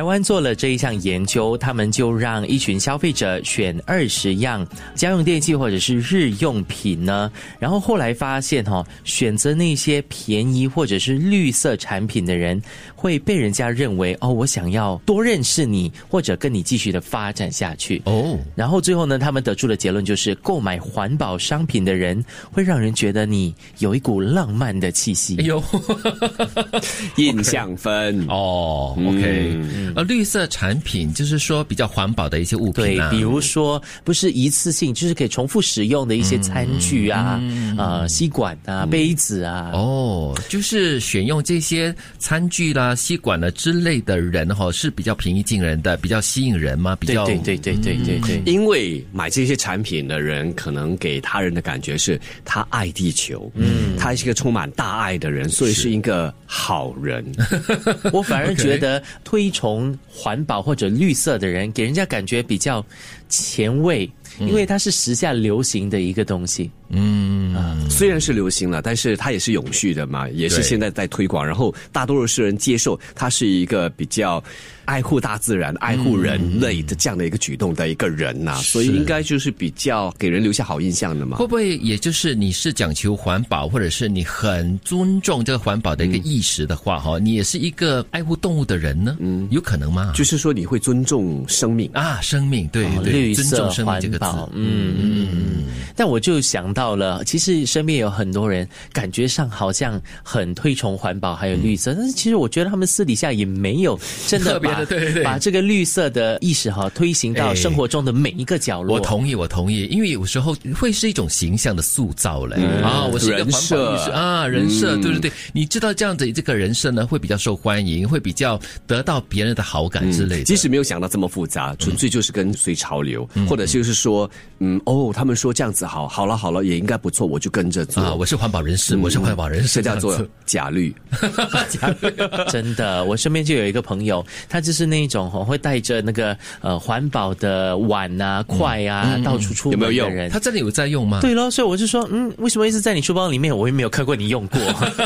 台湾做了这一项研究，他们就让一群消费者选二十样家用电器或者是日用品呢，然后后来发现哈、选择那些便宜或者是绿色产品的人，会被人家认为哦，我想要多认识你，或者跟你继续的发展下去。哦，然后最后呢，他们得出的结论就是，购买环保商品的人会让人觉得你有一股浪漫的气息。哎呦，印象分。哦，OK，呃，绿色产品就是说比较环保的一些物品啊，，比如说不是一次性，就是可以重复使用的一些餐具啊、啊、吸管啊、杯子啊。哦，就是选用这些餐具啦、吸管啦之类的人哈、是比较平易近人的，比较吸引人吗？比较对对对对对对对。因为买这些产品的人，可能给他人的感觉是他爱地球，嗯，他是一个充满大爱的人，所以是一个好人。我反而觉得推崇环保或者绿色的人，给人家感觉比较前卫，因为它是时下流行的一个东西。嗯虽然是流行了，但是它也是永续的嘛，也是现在在推广，然后大多数人接受它是一个比较爱护大自然、爱护人类的这样的一个举动的一个人呐、所以应该就是比较给人留下好印象的嘛会。不会也就是你是讲求环保，或者是你很尊重这个环保的一个意识的话，哈、你也是一个爱护动物的人呢？嗯，有可能吗？就是说你会尊重生命，啊，生命，对哦对，绿色尊重生命这个嗯嗯嗯。但我就想到了，其实身边有很多人感觉上好像很推崇环保还有绿色，但是其实我觉得他们私底下也没有真的把的对对对。把这个绿色的意识哈推行到哎生活中的每一个角落。我同意，我同意，因为有时候会是一种形象的塑造嘞、啊，我是一个环保意识啊，人设，对对对，你知道这样子这个人设呢会比较受欢迎，会比较得到别人的好感之类的。即使没有想到这么复杂，纯粹就是跟随潮流，或者就是说，嗯，哦，他们说这样子好，好了好了，也应该不错，我就跟着做。啊，我是环保人士，我是环保人士，这叫做假绿 假绿。真的，我身边就有一个朋友，他就是那种哦会带着那个呃环保的碗啊、筷啊，到处出门有没有用。他真的有在用吗？对咯，所以我就说，嗯，为什么一直在你书包里面？我也没有看过你用过。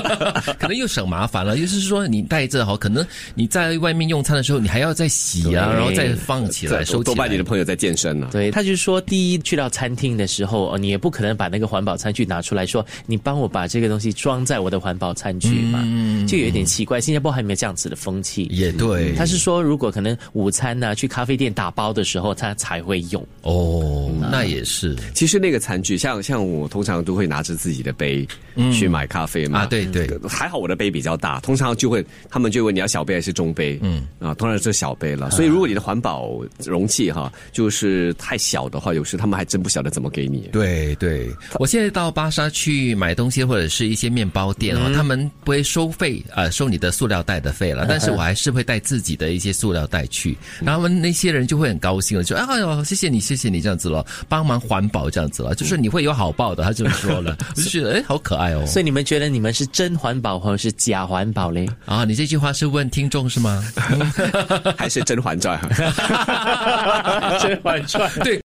可能又省麻烦了，就是说你带着哈，可能你在外面用餐的时候，你还要再洗啊，然后再放起来收起来。多半你的朋友在健身呢、对，他就说，第一去到餐厅的时候，哦，你也不可能把那个环保餐具拿出来说，你帮我把这个东西装在我的环保餐具嘛，就有一点奇怪。新加坡还没有这样子的风气。也对，他是说，如果可能午餐呢、去咖啡店打包的时候，他才会用。哦，那也是其实那个餐具，像像我通常都会拿着自己的杯去买咖啡嘛。啊，对对，还好我的杯比较大，通常就会他们就会问你要小杯还是中杯，嗯啊，当然是小杯了。所以如果你的环保容器哈就是太小的话，有时他们还真不晓得怎么给你。对对，我现在到巴沙去买东西或者是一些面包店哦，他们不会收费啊、呃收你的塑料袋的费了，但是我还是会带自己的一些塑料袋去，然后他们那些人就会很高兴了，就哎呦谢谢你谢谢你这样子了，帮忙环保这样子了，就是你会有好报的，他这么说了，我就觉得哎好可爱哦。所以你们觉得你们是真环保或者是假环保嘞？啊，你这句话是问听众是吗？还是《甄嬛传》甄嬛传。对，